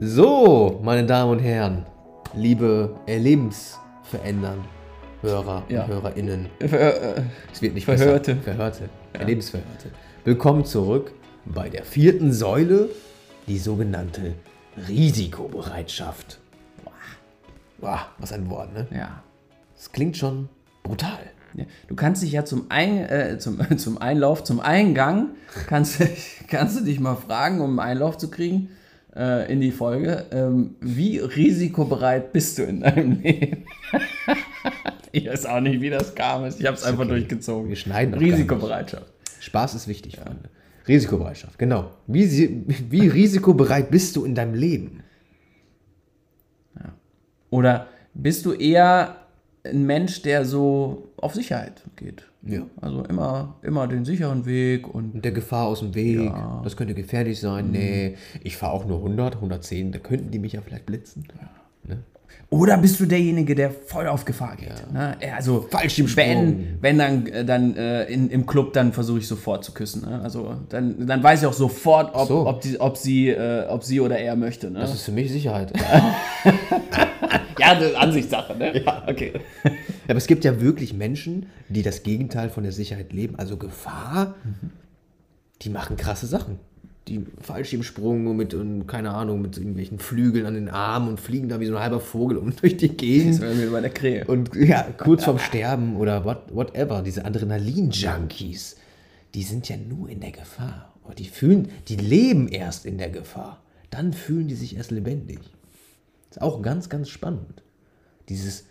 So, meine Damen und Herren, liebe Erlebensverändern, Hörer Ja. und Hörerinnen. Ver äh, Es wird nicht Verhörte. besser. Verhörte. Erlebensverhörte. Willkommen zurück bei der vierten Säule, die sogenannte Risikobereitschaft. Boah, Boah, was ein Wort, ne? ja. Das klingt schon brutal. Ja, Du kannst dich ja zum, Ein, äh, zum, zum Einlauf, zum Eingang, kannst, du- kannst du dich mal fragen, um einen Einlauf zu kriegen äh, in die Folge, ähm, wie risikobereit bist du in deinem Leben? ich weiß auch nicht, wie das kam. Ich habe es einfach okay. durchgezogen. Wir schneiden auch. Risikobereitschaft. Spaß ist wichtig, Freunde. Risikobereitschaft, genau. Wie, wie risikobereit bist du in deinem Leben? Oder bist du eher ein Mensch, der so auf Sicherheit geht? Ja. Also immer, immer den sicheren Weg und der Gefahr aus dem Weg, Ja. das könnte gefährlich sein. Nee, ich fahre auch nur 100, 110, da könnten die mich ja vielleicht blitzen. Ne? Oder bist du derjenige, der voll auf Gefahr geht? Ne? Ja, Also Fallschirmsprung. wenn, wenn dann, äh, dann äh, in, im Club, dann versuche ich sofort zu küssen. Ne? Also dann, dann weiß ich auch sofort, ob, So. ob, die, ob, sie, äh, ob sie oder er möchte. Ne? Das ist für mich Sicherheit. ja, das ist Ansichtssache. Ne? Ja. Okay. Aber es gibt ja wirklich Menschen, die das Gegenteil von der Sicherheit leben, also Gefahr, die machen krasse Sachen. Die Fallschirmsprung mit, und, keine Ahnung, mit irgendwelchen Flügeln an den Armen und fliegen da wie so ein halber Vogel um durch die Gegend. wir bei der Krähe. Und ja, kurz vorm Sterben oder what, whatever, diese Adrenalin-Junkies, die sind ja nur in der Gefahr. Die fühlen, die leben erst in der Gefahr. Dann fühlen die sich erst lebendig. Ist auch ganz, ganz spannend. Dieses,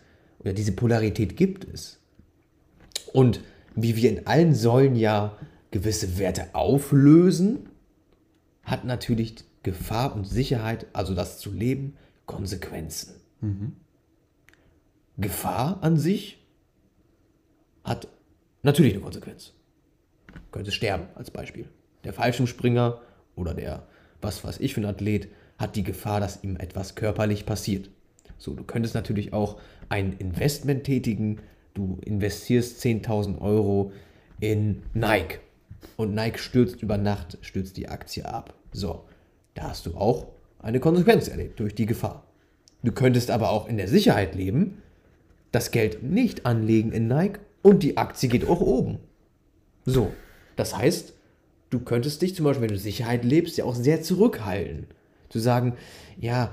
oder diese Polarität gibt es. Und wie wir in allen Säulen ja gewisse Werte auflösen, hat natürlich Gefahr und Sicherheit, also das zu leben, Konsequenzen. Gefahr an sich hat natürlich eine Konsequenz. Könnte sterben als Beispiel. Der Fallschirmspringer oder der, was weiß ich für ein Athlet, hat die Gefahr, dass ihm etwas körperlich passiert. So, du könntest natürlich auch ein Investment tätigen. Du investierst 10.000 Euro in Nike und Nike stürzt über Nacht, stürzt die Aktie ab. So, da hast du auch eine Konsequenz erlebt durch die Gefahr. Du könntest aber auch in der Sicherheit leben, das Geld nicht anlegen in Nike und die Aktie geht auch oben. So, das heißt, du könntest dich zum Beispiel, wenn du Sicherheit lebst, ja auch sehr zurückhalten. Zu sagen, ja,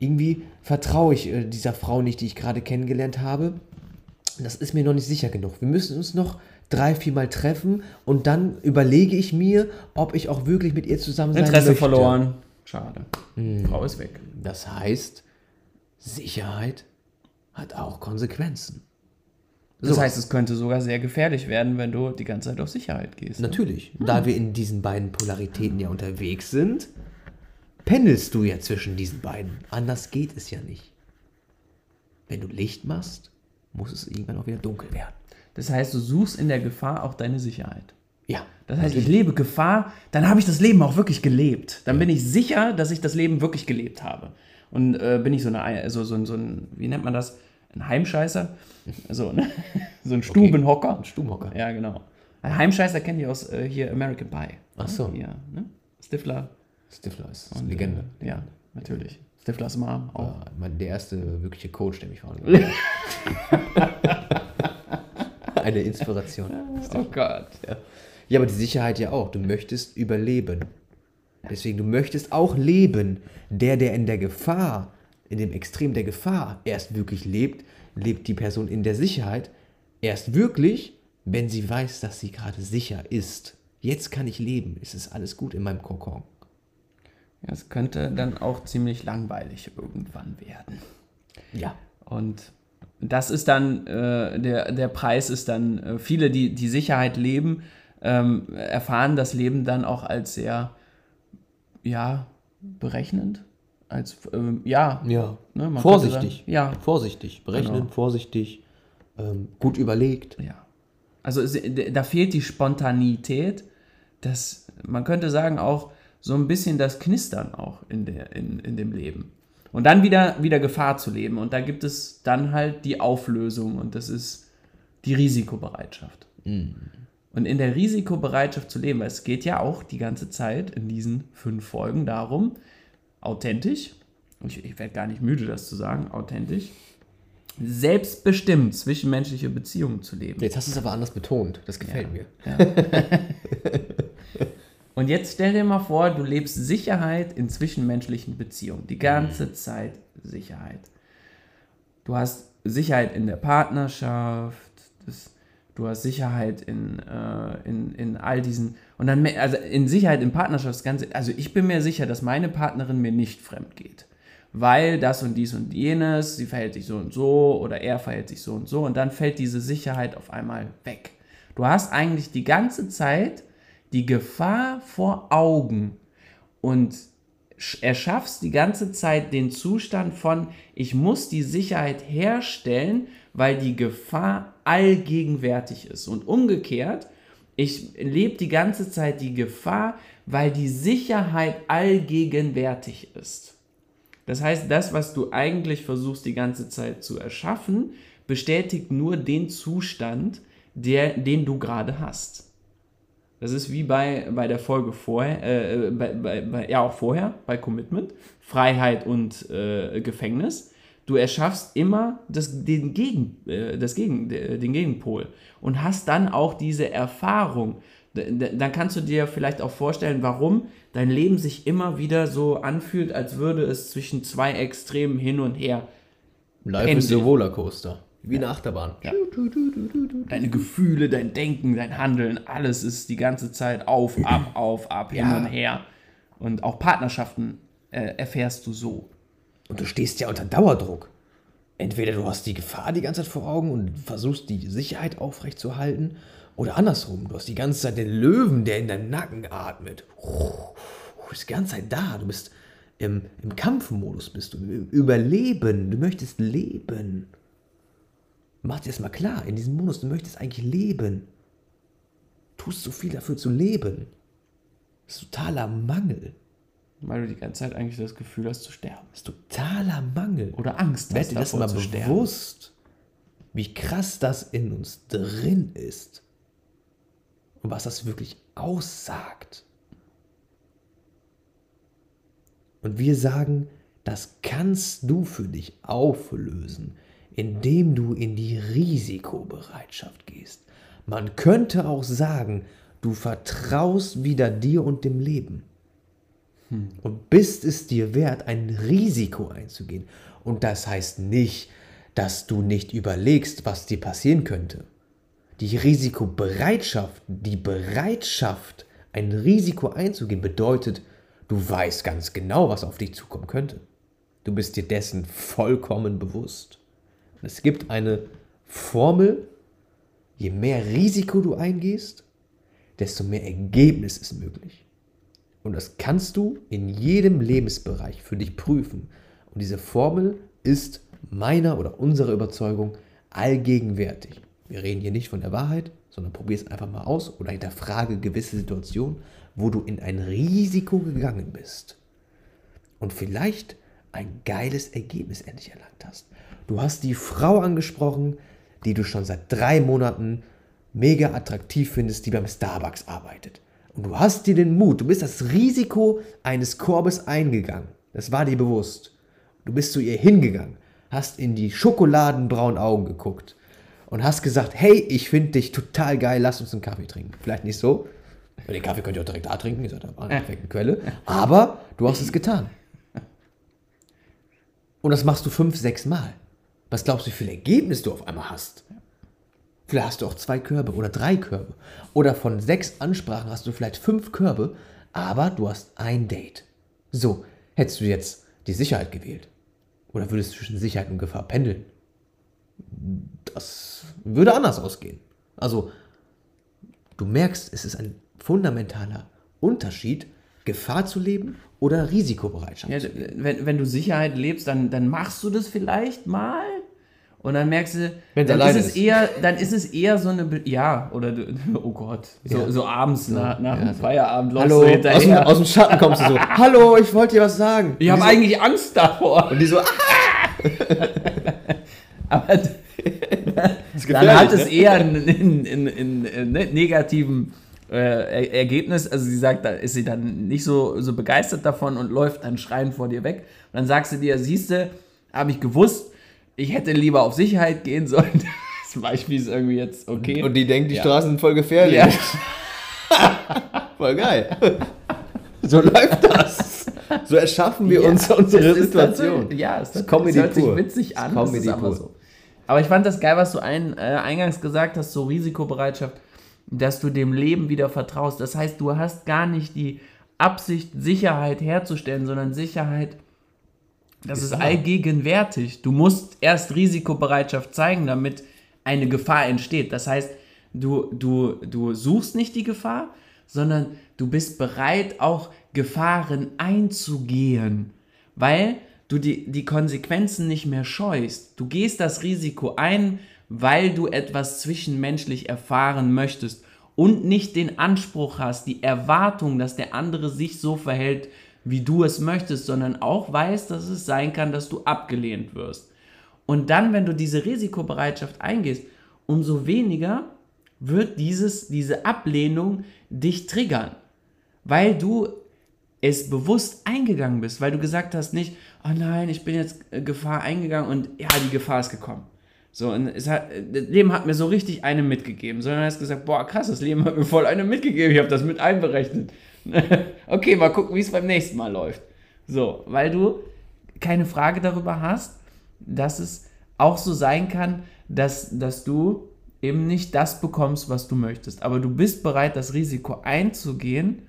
irgendwie vertraue ich äh, dieser Frau nicht, die ich gerade kennengelernt habe. Das ist mir noch nicht sicher genug. Wir müssen uns noch drei, viermal treffen und dann überlege ich mir, ob ich auch wirklich mit ihr zusammen sein Interesse möchte. verloren. Schade. Frau ist weg. Das heißt, Sicherheit hat auch Konsequenzen. Das So. heißt, es könnte sogar sehr gefährlich werden, wenn du die ganze Zeit auf Sicherheit gehst. ne? Natürlich, da wir in diesen beiden Polaritäten ja unterwegs sind, pendelst du ja zwischen diesen beiden. Anders geht es ja nicht. Wenn du Licht machst, muss es irgendwann auch wieder dunkel werden. Das heißt, du suchst in der Gefahr auch deine Sicherheit. Ja, Das heißt, ich lebe Gefahr, dann habe ich das Leben auch wirklich gelebt. Dann bin ich sicher, dass ich das Leben wirklich gelebt habe. Und äh, bin ich so, eine, also so, ein- so ein, wie nennt man das? Ein Heimscheißer? So, ne? so ein Stubenhocker. ein Stubenhocker. Ja, genau. Ein Heimscheißer kenne ich aus äh, hier American Pie. Ach so. Ja, ne? Stifler. Stifler ist Und, Legende. Äh, ja, natürlich. Stiflers Mom auch. Ja, der erste wirkliche Coach, der mich hat. Eine Inspiration. Oh Gott. Ja. ja, aber die Sicherheit ja auch. Du möchtest überleben. Deswegen, du möchtest auch leben. Der, der in der Gefahr, in dem Extrem der Gefahr erst wirklich lebt, lebt die Person in der Sicherheit erst wirklich, wenn sie weiß, dass sie gerade sicher ist. Jetzt kann ich leben. Es ist alles gut in meinem Kokon. Es könnte dann auch ziemlich langweilig irgendwann werden. Ja. Und das ist dann, äh, der, der Preis ist dann, äh, viele, die die Sicherheit leben, ähm, erfahren das Leben dann auch als sehr, ja, berechnend. Als, ähm, ja, Ja. Ne, vorsichtig. sagen, ja. Vorsichtig. Berechnen, Genau. vorsichtig. Ähm, gut überlegt. ja. Also es, da fehlt die Spontanität, das, man könnte sagen auch so ein bisschen das Knistern auch in, der, in, in dem Leben. Und dann wieder, wieder Gefahr zu leben. Und da gibt es dann halt die Auflösung und das ist die Risikobereitschaft. Und in der Risikobereitschaft zu leben, weil es geht ja auch die ganze Zeit in diesen fünf Folgen darum, authentisch ich, ich werde gar nicht müde, das zu sagen, authentisch, selbstbestimmt zwischenmenschliche Beziehungen zu leben. Jetzt hast du es aber anders betont. Das gefällt mir. Und jetzt stell dir mal vor, du lebst Sicherheit in zwischenmenschlichen Beziehungen. Die ganze Zeit Sicherheit. Du hast Sicherheit in der Partnerschaft, das, du hast Sicherheit in, äh, in, in all diesen. Und dann, also in Sicherheit in Partnerschaft, das Ganze, also ich bin mir sicher, dass meine Partnerin mir nicht fremd geht. Weil das und dies und jenes, sie verhält sich so und so oder er verhält sich so und so und dann fällt diese Sicherheit auf einmal weg. Du hast eigentlich die ganze Zeit die Gefahr vor Augen und erschaffst die ganze Zeit den Zustand von, ich muss die Sicherheit herstellen, weil die Gefahr allgegenwärtig ist. Und umgekehrt, ich lebe die ganze Zeit die Gefahr, weil die Sicherheit allgegenwärtig ist. Das heißt, das, was du eigentlich versuchst die ganze Zeit zu erschaffen, bestätigt nur den Zustand, der, den du gerade hast. Das ist wie bei, bei der Folge vorher, äh, bei, bei, bei, ja auch vorher, bei Commitment, Freiheit und äh, Gefängnis. Du erschaffst immer das, den, Gegen, äh, das Gegen, den Gegenpol und hast dann auch diese Erfahrung. Dann kannst du dir vielleicht auch vorstellen, warum dein Leben sich immer wieder so anfühlt, als würde es zwischen zwei Extremen hin und her. Life ist ein Rollercoaster. Wie eine Achterbahn. Ja. Deine Gefühle, dein Denken, dein Handeln, alles ist die ganze Zeit auf, ab, auf, ab, hin und her. Und auch Partnerschaften äh, erfährst du so. Und du stehst ja unter Dauerdruck. Entweder du hast die Gefahr die ganze Zeit vor Augen und versuchst die Sicherheit aufrechtzuerhalten, oder andersrum, du hast die ganze Zeit den Löwen, der in deinen Nacken atmet. Du bist die ganze Zeit da, du bist im, im Kampfmodus, bist du, im Überleben, du möchtest leben. Mach dir das mal klar, in diesem Modus, du möchtest eigentlich leben. Tust so viel dafür zu leben. Das ist totaler Mangel. Weil du die ganze Zeit eigentlich das Gefühl hast zu sterben. Das ist totaler Mangel. Oder Angst hast Werd dir das mal bewusst, wie krass das in uns drin ist. Und was das wirklich aussagt. Und wir sagen, das kannst du für dich auflösen indem du in die Risikobereitschaft gehst. Man könnte auch sagen, du vertraust wieder dir und dem Leben. Hm. Und bist es dir wert, ein Risiko einzugehen. Und das heißt nicht, dass du nicht überlegst, was dir passieren könnte. Die Risikobereitschaft, die Bereitschaft, ein Risiko einzugehen, bedeutet, du weißt ganz genau, was auf dich zukommen könnte. Du bist dir dessen vollkommen bewusst. Es gibt eine Formel, je mehr Risiko du eingehst, desto mehr Ergebnis ist möglich. Und das kannst du in jedem Lebensbereich für dich prüfen. Und diese Formel ist meiner oder unserer Überzeugung allgegenwärtig. Wir reden hier nicht von der Wahrheit, sondern probier es einfach mal aus oder hinterfrage gewisse Situationen, wo du in ein Risiko gegangen bist und vielleicht ein geiles Ergebnis endlich erlangt hast. Du hast die Frau angesprochen, die du schon seit drei Monaten mega attraktiv findest, die beim Starbucks arbeitet. Und du hast dir den Mut, du bist das Risiko eines Korbes eingegangen. Das war dir bewusst. Du bist zu ihr hingegangen, hast in die schokoladenbraunen Augen geguckt und hast gesagt, hey, ich finde dich total geil, lass uns einen Kaffee trinken. Vielleicht nicht so, den Kaffee könnt ihr auch direkt da trinken, ihr seid an der perfekten Quelle. Aber du hast es getan. Und das machst du fünf, sechs Mal. Was glaubst du, wie viel Ergebnis du auf einmal hast? Vielleicht hast du auch zwei Körbe oder drei Körbe. Oder von sechs Ansprachen hast du vielleicht fünf Körbe, aber du hast ein Date. So, hättest du jetzt die Sicherheit gewählt? Oder würdest du zwischen Sicherheit und Gefahr pendeln? Das würde anders ausgehen. Also, du merkst, es ist ein fundamentaler Unterschied, Gefahr zu leben oder Risikobereitschaft. Ja, wenn, wenn du Sicherheit lebst, dann, dann machst du das vielleicht mal und dann merkst du, dann ist, es eher, dann ist es eher so eine, Be ja, oder du, oh Gott, so, ja. so abends nach, nach ja, dem. Feierabend Hallo, aus dem, aus dem, Schatten kommst du so, hallo, ich wollte dir was sagen. Ich habe so, eigentlich Angst davor. Und die so, ah! Aber dann hat es ne? eher einen, einen, einen, einen, negativen Äh, Er- Ergebnis, also sie sagt, da ist sie dann nicht so, so begeistert davon und läuft dann schreiend vor dir weg. Und dann sagst du dir, siehste, habe ich gewusst, ich hätte lieber auf Sicherheit gehen sollen. Das Beispiel ist irgendwie jetzt okay. Und die denkt, die Ja. Straßen sind voll gefährlich. ja. Voll geil. So läuft das. So erschaffen wir uns Ja, unsere das ist Situation. tatsächlich- Ja, es, Das Comedy hört sich pur. witzig Das an. Das Comedy aber so. Aber ich fand das geil, was du ein, äh, eingangs gesagt hast, so Risikobereitschaft, dass du dem Leben wieder vertraust. Das heißt, du hast gar nicht die Absicht, Sicherheit herzustellen, sondern Sicherheit, das Ist allgegenwärtig. Du musst erst Risikobereitschaft zeigen, damit eine Gefahr entsteht. Das heißt, du, du, du suchst nicht die Gefahr, sondern du bist bereit, auch Gefahren einzugehen, weil du die, die Konsequenzen nicht mehr scheust. Du gehst das Risiko ein, weil du etwas zwischenmenschlich erfahren möchtest und nicht den Anspruch hast, die Erwartung, dass der andere sich so verhält, wie du es möchtest, sondern auch weißt, dass es sein kann, dass du abgelehnt wirst. Und dann, wenn du diese Risikobereitschaft eingehst, umso weniger wird dieses, diese Ablehnung dich triggern, weil du es bewusst eingegangen bist, weil du gesagt hast nicht, oh nein, ich bin jetzt äh, Gefahr eingegangen und ja, die Gefahr ist gekommen. So, und es hat, das Leben hat mir so richtig eine mitgegeben, sondern hast gesagt, boah, krass, das Leben hat mir voll eine mitgegeben, ich habe das mit einberechnet. okay, mal gucken, wie es beim nächsten Mal läuft. So, weil du keine Frage darüber hast, dass es auch so sein kann, dass, dass du eben nicht das bekommst, was du möchtest. Aber du bist bereit, das Risiko einzugehen,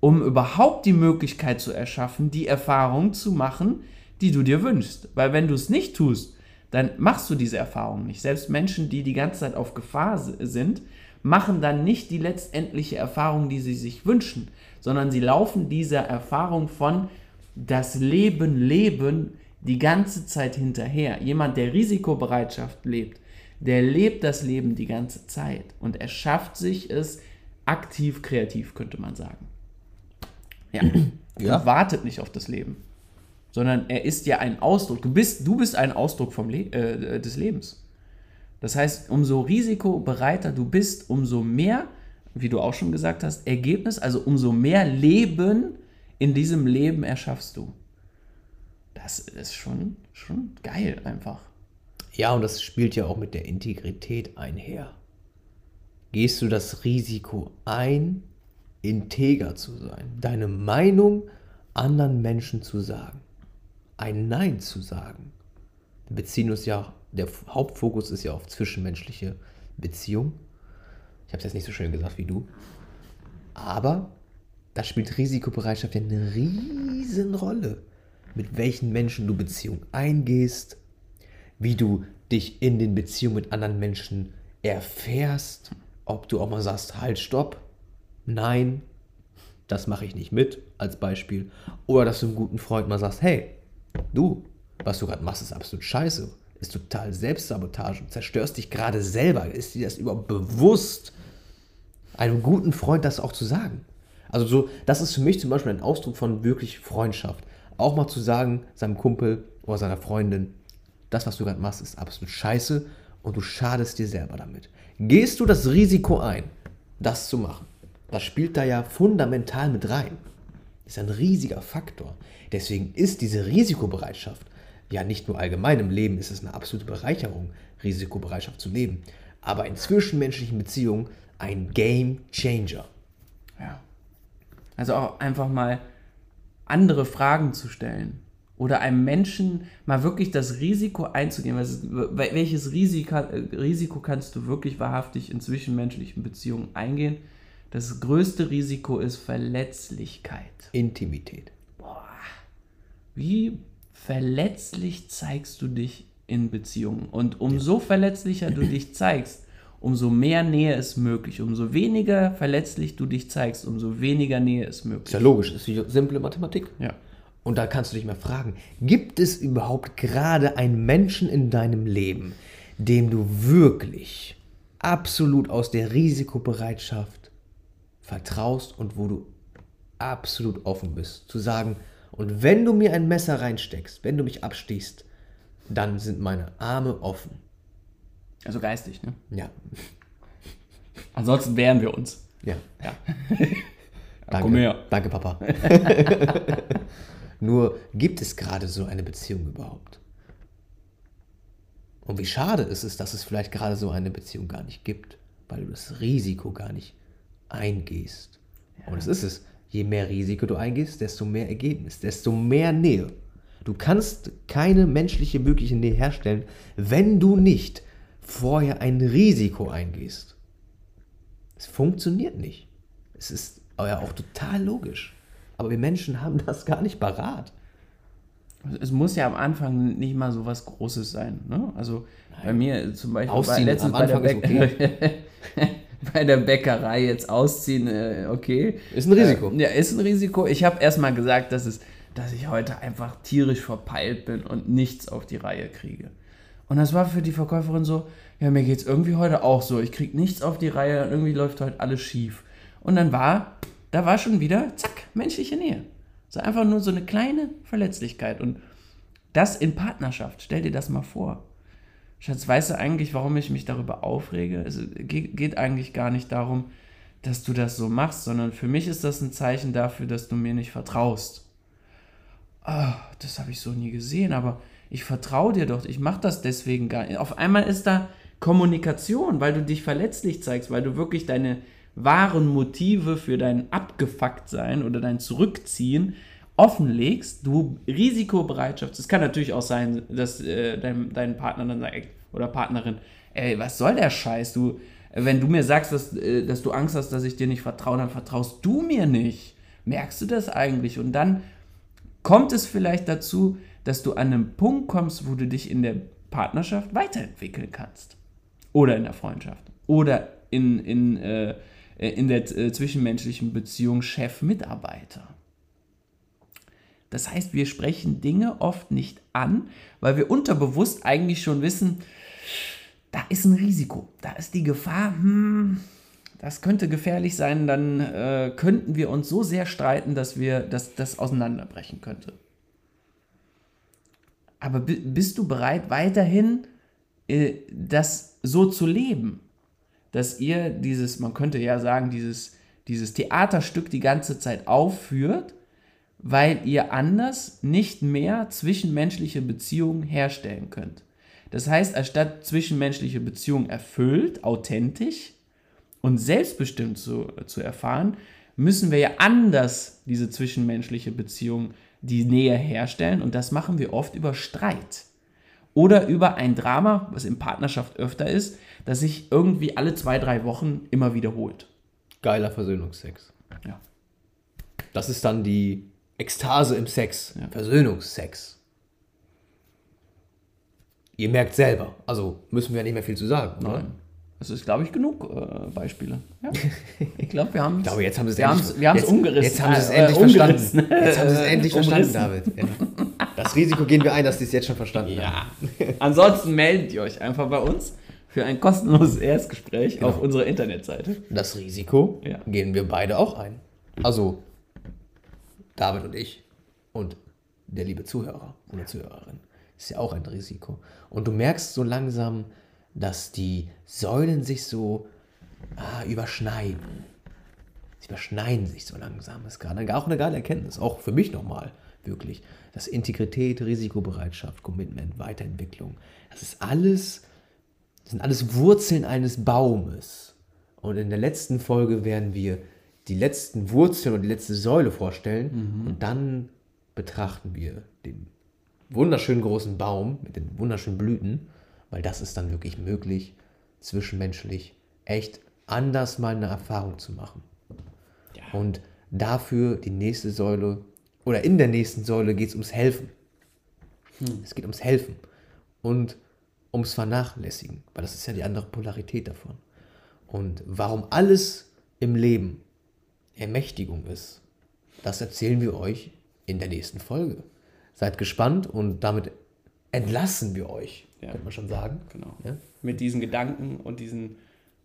um überhaupt die Möglichkeit zu erschaffen, die Erfahrung zu machen, die du dir wünschst. Weil wenn du es nicht tust, dann machst du diese Erfahrung nicht. Selbst Menschen, die die ganze Zeit auf Gefahr sind, machen dann nicht die letztendliche Erfahrung, die sie sich wünschen, sondern sie laufen dieser Erfahrung von das Leben leben die ganze Zeit hinterher. Jemand, der Risikobereitschaft lebt, der lebt das Leben die ganze Zeit und er schafft sich es aktiv kreativ, könnte man sagen. Ja. Ja. Und wartet nicht auf das Leben, sondern er ist ja ein Ausdruck. Du bist, du bist ein Ausdruck vom Le äh, des Lebens. Das heißt, umso risikobereiter du bist, umso mehr, wie du auch schon gesagt hast, Ergebnis, also umso mehr Leben in diesem Leben erschaffst du. Das ist schon, schon geil einfach. Ja, und das spielt ja auch mit der Integrität einher. Gehst du das Risiko ein, integer zu sein, deine Meinung anderen Menschen zu sagen, ein Nein zu sagen? Wir beziehen uns ja, der Hauptfokus ist ja auf zwischenmenschliche Beziehung. Ich habe es jetzt nicht so schön gesagt wie du. Aber da spielt Risikobereitschaft ja eine riesen Rolle. Mit welchen Menschen du Beziehung eingehst, wie du dich in den Beziehungen mit anderen Menschen erfährst, ob du auch mal sagst, halt, stopp, nein, das mache ich nicht mit, als Beispiel. Oder dass du einem guten Freund mal sagst, hey, du, was du gerade machst, ist absolut scheiße, ist total Selbstsabotage, du zerstörst dich gerade selber. Ist dir das überhaupt bewusst, einem guten Freund das auch zu sagen? Also so, das ist für mich zum Beispiel ein Ausdruck von wirklich Freundschaft. Auch mal zu sagen, seinem Kumpel oder seiner Freundin, das, was du gerade machst, ist absolut scheiße und du schadest dir selber damit. Gehst du das Risiko ein, das zu machen? Das spielt da ja fundamental mit rein. Das ist ein riesiger Faktor. Deswegen ist diese Risikobereitschaft, ja nicht nur allgemein im Leben ist es eine absolute Bereicherung, Risikobereitschaft zu leben, aber in zwischenmenschlichen Beziehungen ein Game Changer. Ja. Also auch einfach mal andere Fragen zu stellen. Oder einem Menschen mal wirklich das Risiko einzugehen. Welches Risiko, Risiko kannst du wirklich wahrhaftig in zwischenmenschlichen Beziehungen eingehen? Das größte Risiko ist Verletzlichkeit. Intimität. Wie verletzlich zeigst du dich in Beziehungen? Und umso verletzlicher du dich zeigst, umso mehr Nähe ist möglich. Umso weniger verletzlich du dich zeigst, umso weniger Nähe ist Ist möglich. ja logisch, ist wie simple Mathematik. Ja. Und da kannst du dich mal fragen, gibt es überhaupt gerade einen Menschen in deinem Leben, dem du wirklich absolut aus der Risikobereitschaft vertraust und wo du absolut offen bist, zu sagen, und wenn du mir ein Messer reinsteckst, wenn du mich abstichst, dann sind meine Arme offen. Also geistig, ne? Ja, Ansonsten wehren wir uns. Ja. Ja. Danke. komm her. Danke, Papa. Nur gibt es gerade so eine Beziehung überhaupt? Und wie schade ist es, dass es vielleicht gerade so eine Beziehung gar nicht gibt, weil du das Risiko gar nicht eingehst. Und das ist es. Je mehr Risiko du eingehst, desto mehr Ergebnis, desto mehr Nähe. Du kannst keine menschliche mögliche Nähe herstellen, wenn du nicht vorher ein Risiko eingehst. Es funktioniert nicht. Es ist ja auch total logisch. Aber wir Menschen haben das gar nicht parat. Es muss ja am Anfang nicht mal so was Großes sein. Ne? Also bei mir zum Beispiel Ausziehen bei, letztens am bei der, Anfang ist Bäck bei der Bäckerei jetzt ausziehen, äh, okay. Ist ein Risiko. Äh, ja, ist ein Risiko. Ich habe erstmal gesagt, dass, es, dass ich heute einfach tierisch verpeilt bin und nichts auf die Reihe kriege. Und das war für die Verkäuferin so, ja, mir geht es irgendwie heute auch so. Ich kriege nichts auf die Reihe und irgendwie läuft heute alles schief. Und dann war, da war schon wieder, zack, menschliche Nähe. So einfach nur so eine kleine Verletzlichkeit. Und das in Partnerschaft, stell dir das mal vor. Schatz, weißt du eigentlich, warum ich mich darüber aufrege? Es geht, eigentlich gar nicht darum, dass du das so machst, sondern für mich ist das ein Zeichen dafür, dass du mir nicht vertraust. Ah, das habe ich so nie gesehen, aber ich vertraue dir doch, ich mache das deswegen gar nicht. Auf einmal ist da Kommunikation, weil du dich verletzlich zeigst, weil du wirklich deine wahren Motive für dein Abgefucktsein oder dein Zurückziehen offenlegst, du Risikobereitschaft, es kann natürlich auch sein, dass äh, dein, dein Partner dann sagt, oder Partnerin, ey, was soll der Scheiß, du, wenn du mir sagst, dass, äh, dass du Angst hast, dass ich dir nicht vertraue, dann vertraust du mir nicht. Merkst du das eigentlich? Und dann kommt es vielleicht dazu, dass du an einen Punkt kommst, wo du dich in der Partnerschaft weiterentwickeln kannst. Oder in der Freundschaft. Oder in, in, äh, in der äh, zwischenmenschlichen Beziehung Chef-Mitarbeiter. Das heißt, wir sprechen Dinge oft nicht an, weil wir unterbewusst eigentlich schon wissen, da ist ein Risiko, da ist die Gefahr, hm, das könnte gefährlich sein, dann äh, könnten wir uns so sehr streiten, dass wir dass das auseinanderbrechen könnte. Aber bist du bereit, weiterhin äh, das so zu leben? Dass ihr dieses, man könnte ja sagen, dieses, dieses Theaterstück die ganze Zeit aufführt, weil ihr anders nicht mehr zwischenmenschliche Beziehungen herstellen könnt. Das heißt, anstatt zwischenmenschliche Beziehungen erfüllt, authentisch und selbstbestimmt zu, zu erfahren, müssen wir ja anders diese zwischenmenschliche Beziehung, die Nähe herstellen. Und das machen wir oft über Streit. Oder über ein Drama, was in Partnerschaft öfter ist, das sich irgendwie alle zwei, drei Wochen immer wiederholt. Geiler Versöhnungsex. Ja. Das ist dann die Ekstase im Sex. Ja. Versöhnungsex. Ihr merkt selber. Also müssen wir ja nicht mehr viel zu sagen. Oder? Nein. Das ist, glaube ich, genug äh, Beispiele. Ja. Ich glaube, wir haben es. Ich glaube, jetzt haben sie es wir endlich, wir haben's jetzt, umgerissen. Jetzt haben sie es Äh, endlich verstanden. Jetzt haben sie es endlich verstanden, Umrissen. David. Ja. Das Risiko gehen wir ein, dass sie es jetzt schon verstanden haben. Ja. Ansonsten meldet ihr euch einfach bei uns für ein kostenloses Erstgespräch Genau. auf unserer Internetseite. Das Risiko Ja. gehen wir beide auch ein. Also David und ich und der liebe Zuhörer oder Zuhörerin. Ist ja auch ein Risiko. Und du merkst so langsam, dass die Säulen sich so ah, überschneiden. Sie überschneiden sich so langsam. Das ist gerade auch eine geile Erkenntnis. Auch für mich nochmal, wirklich. Das Integrität, Risikobereitschaft, Commitment, Weiterentwicklung. Das ist alles, das sind alles Wurzeln eines Baumes. Und in der letzten Folge werden wir die letzten Wurzeln und die letzte Säule vorstellen. Und dann betrachten wir den wunderschönen großen Baum mit den wunderschönen Blüten, weil das ist dann wirklich möglich, zwischenmenschlich echt anders mal eine Erfahrung zu machen. Und dafür die nächste Säule, oder in der nächsten Säule geht es ums Helfen. Es geht ums Helfen und ums Vernachlässigen, weil das ist ja die andere Polarität davon. Und warum alles im Leben Ermächtigung ist, das erzählen wir euch in der nächsten Folge. Seid gespannt und damit entlassen wir euch, Ja. könnte man schon sagen. Genau. Ja? Mit diesen Gedanken und diesen,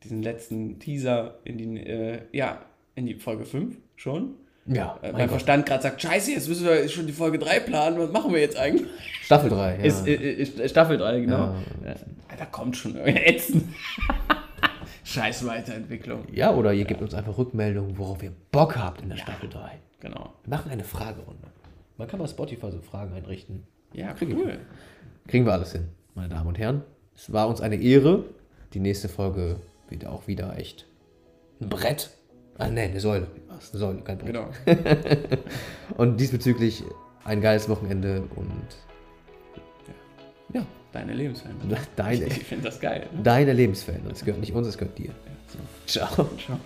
diesen letzten Teaser in die, äh, ja, in die Folge 5 schon. Ja, Äh, mein mein. Verstand gerade sagt, scheiße, jetzt müssen wir schon die Folge 3 planen, was machen wir jetzt eigentlich? Staffel 3. Ja. Ist, äh, ist Staffel 3, genau. Äh, da kommt schon irgendwie ätzend. Scheiß Weiterentwicklung. Ja, oder ihr gebt uns einfach Rückmeldungen, worauf ihr Bock habt in der Staffel 3. Genau. Wir machen eine Fragerunde. Man kann bei Spotify so Fragen einrichten. Ja, Krieg ich. cool. Kriegen wir alles hin, meine Damen und Herren. Es war uns eine Ehre. Die nächste Folge wird auch wieder echt ein Brett. Ah, ne, eine Säule. Was? Eine Säule, kein Brett. Genau. Und diesbezüglich ein geiles Wochenende und ja, Deine Lebensfan. deine, Ich finde das geil. deine Lebensfan. Das gehört nicht uns, es gehört dir. Ja, so. Ciao. Ciao.